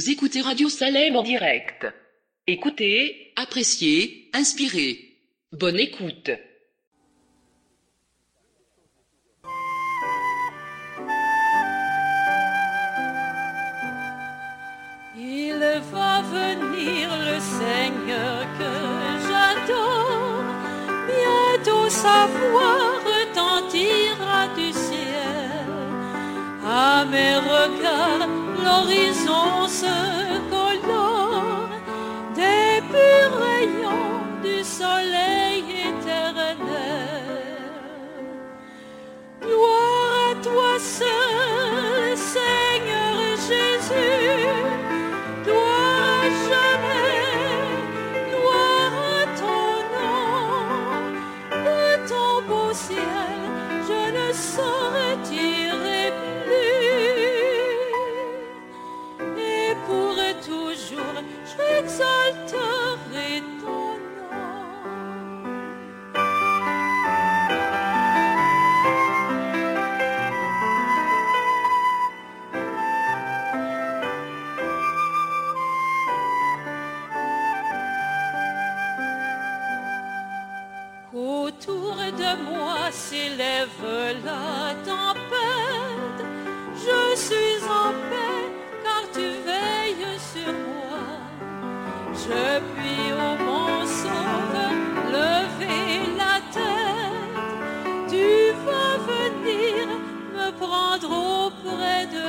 Vous écoutez Radio Salem en direct. Écoutez, appréciez, inspirez. Bonne écoute. Il va venir le Seigneur que j'adore, bientôt sa voix retentira du ciel à mes regards l'horizon se colore des purs rayons du soleil éternel. Gloire à toi seul. lève la tempête, je suis en paix car tu veilles sur moi. Je puis au bon sauveur lever la tête, tu vas venir me prendre auprès de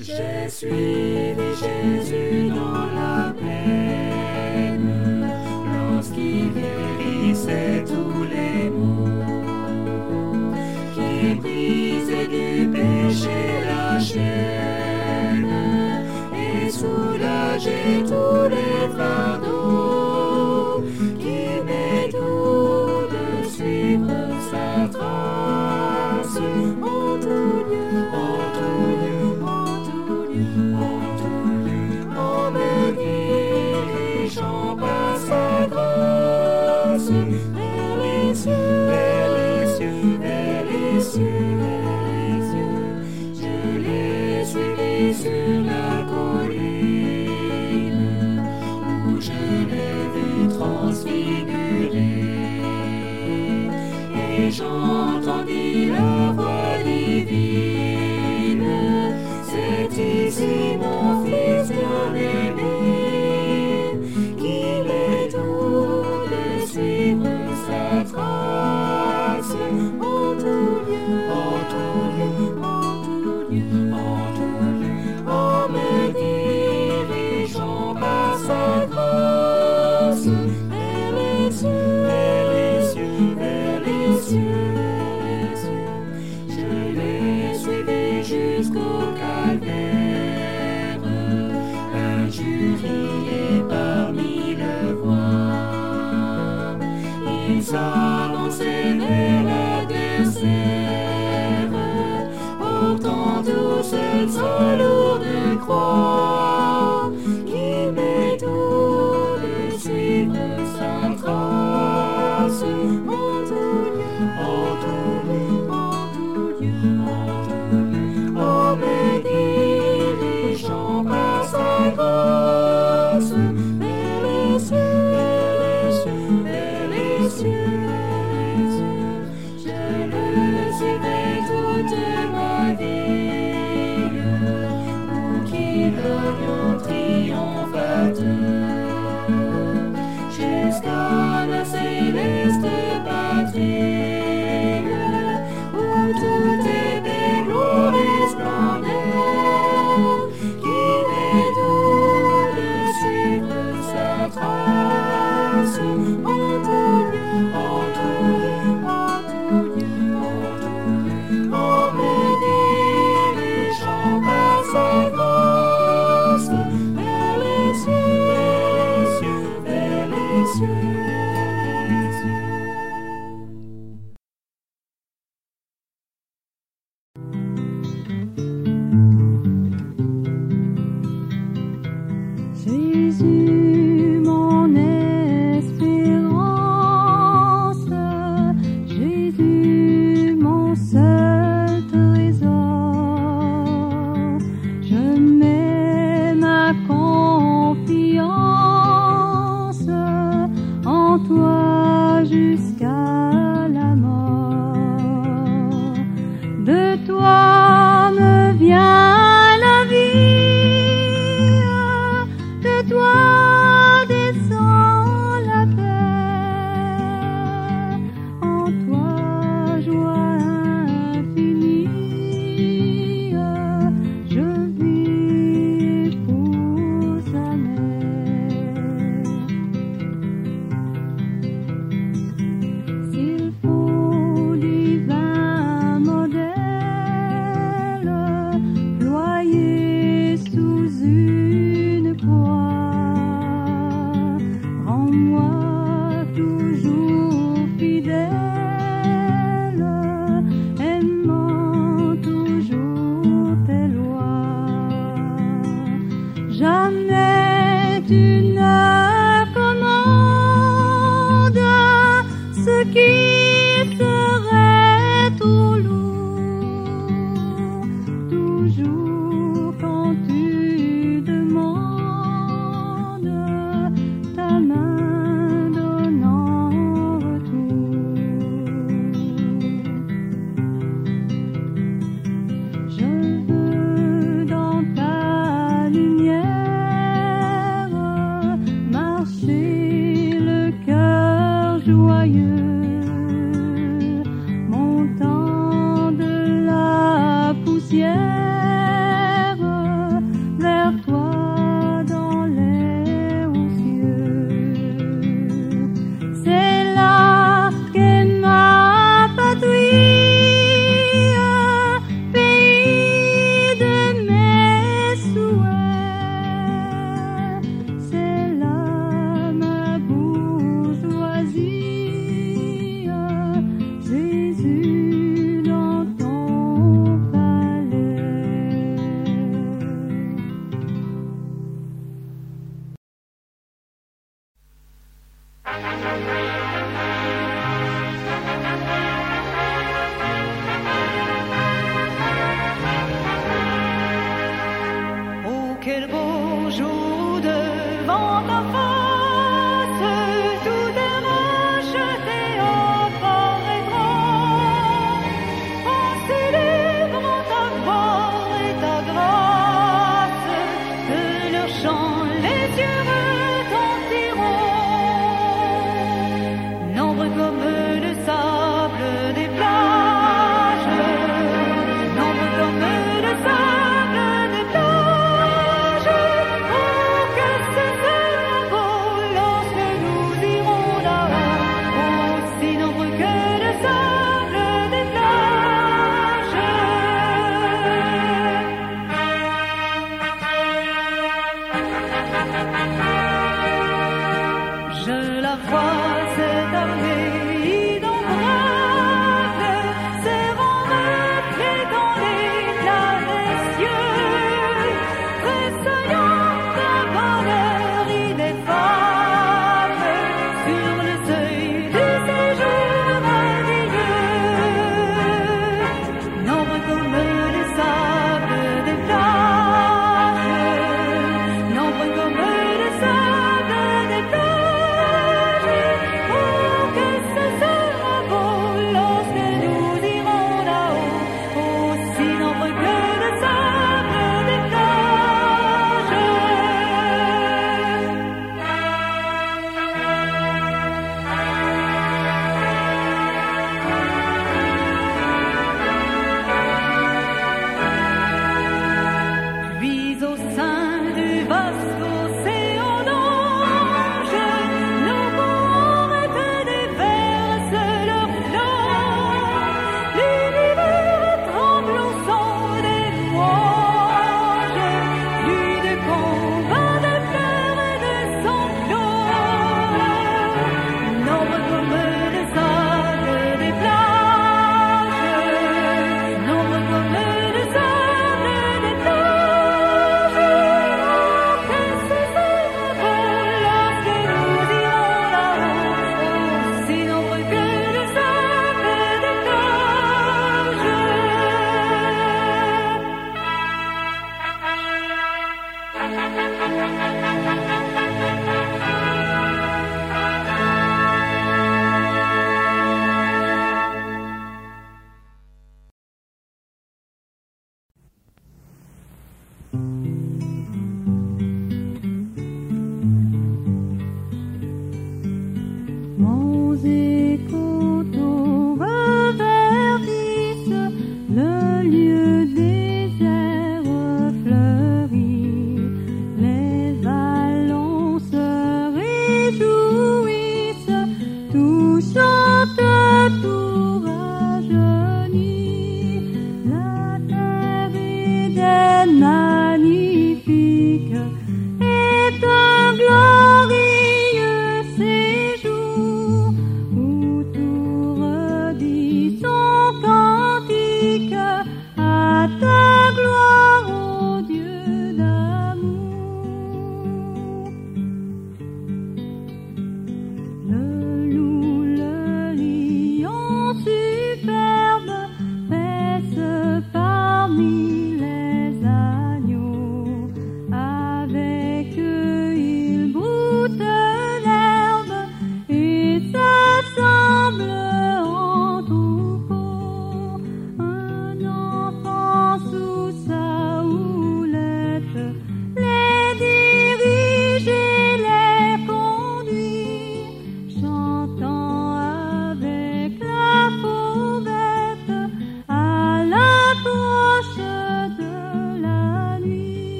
Je suis Jésus dans la peine, lorsqu'il guérissait tous les maux, qui brisait du péché la chaîne et soulageait tous les fardeaux. Tous sa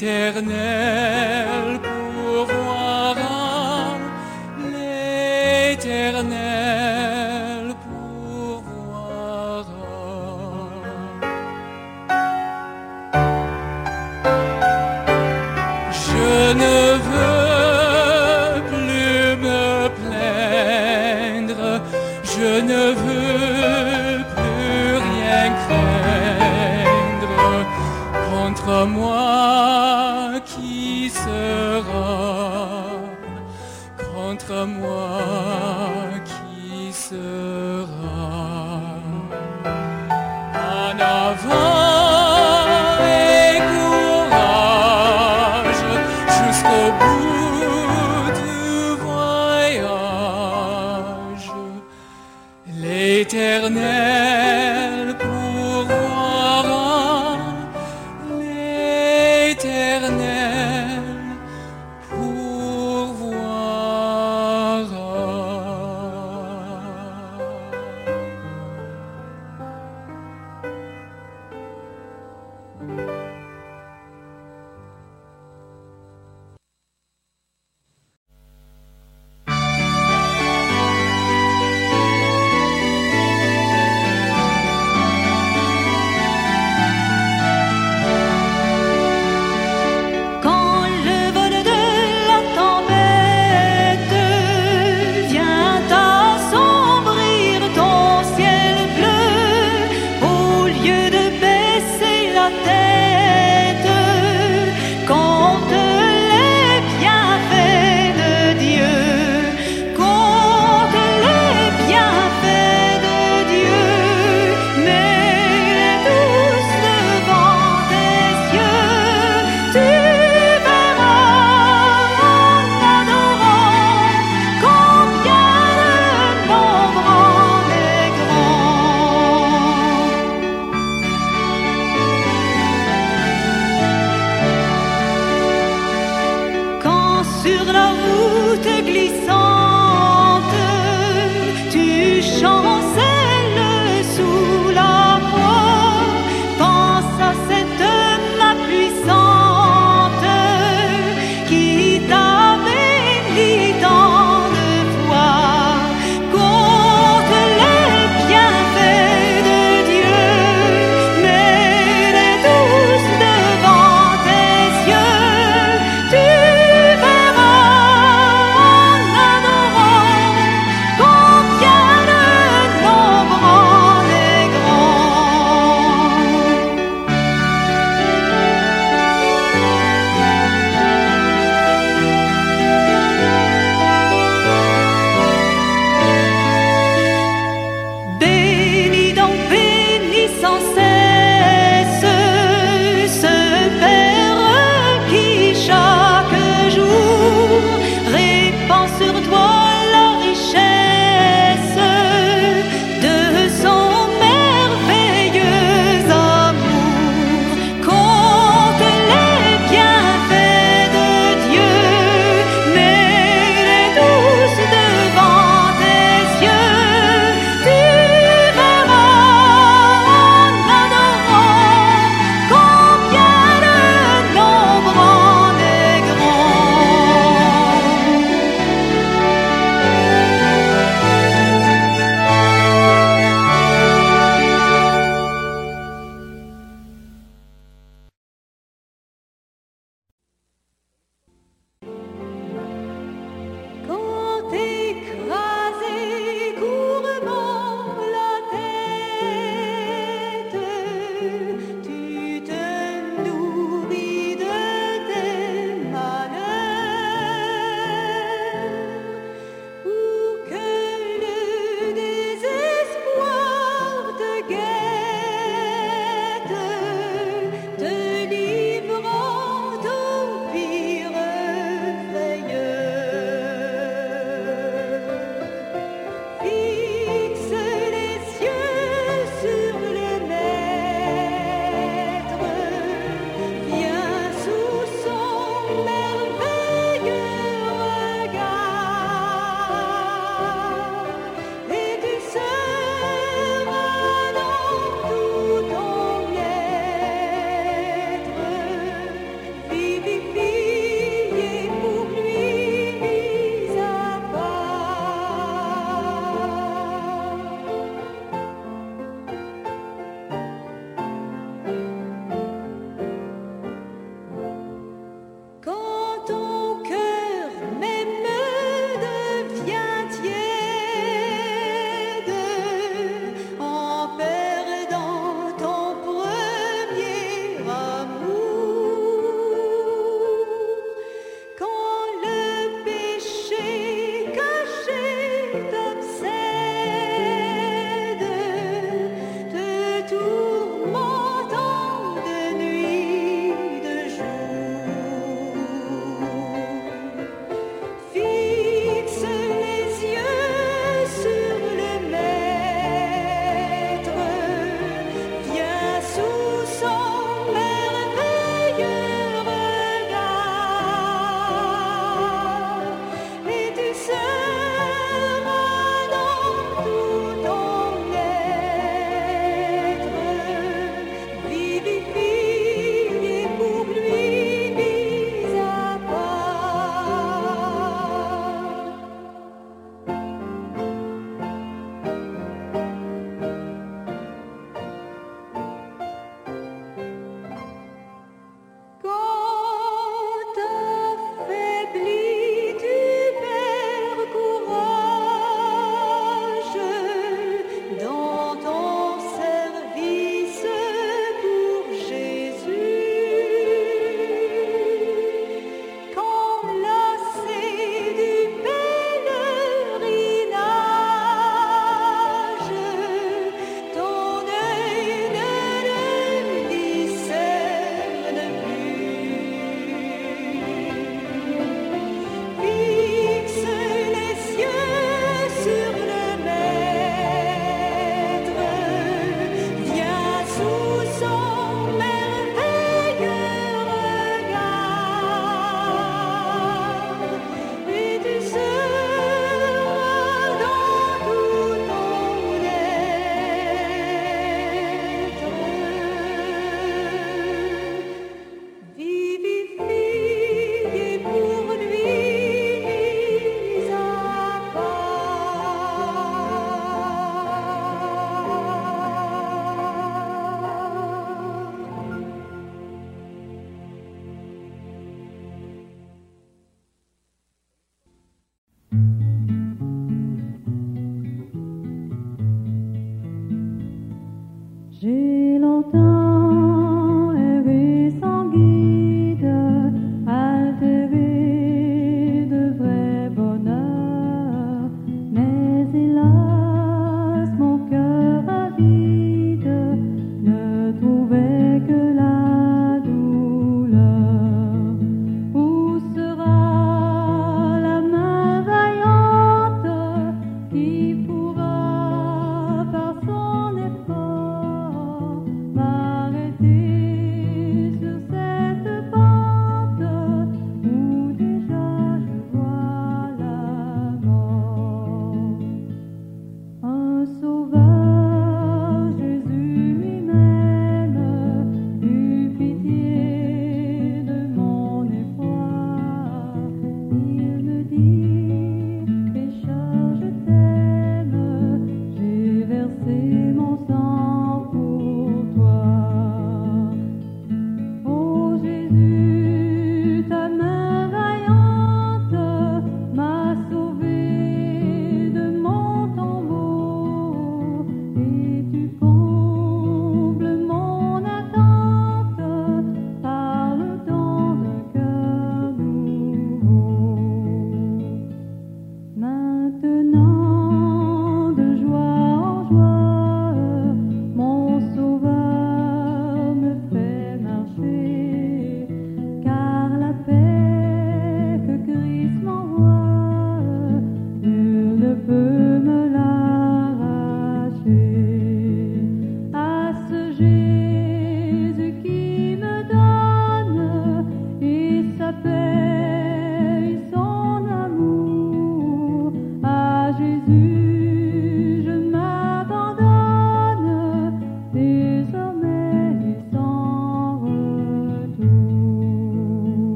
L'éternel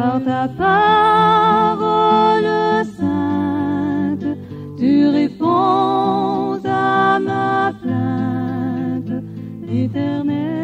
par ta parole sainte, tu réponds à ma plainte, éternelle.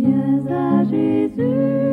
Viens à Jésus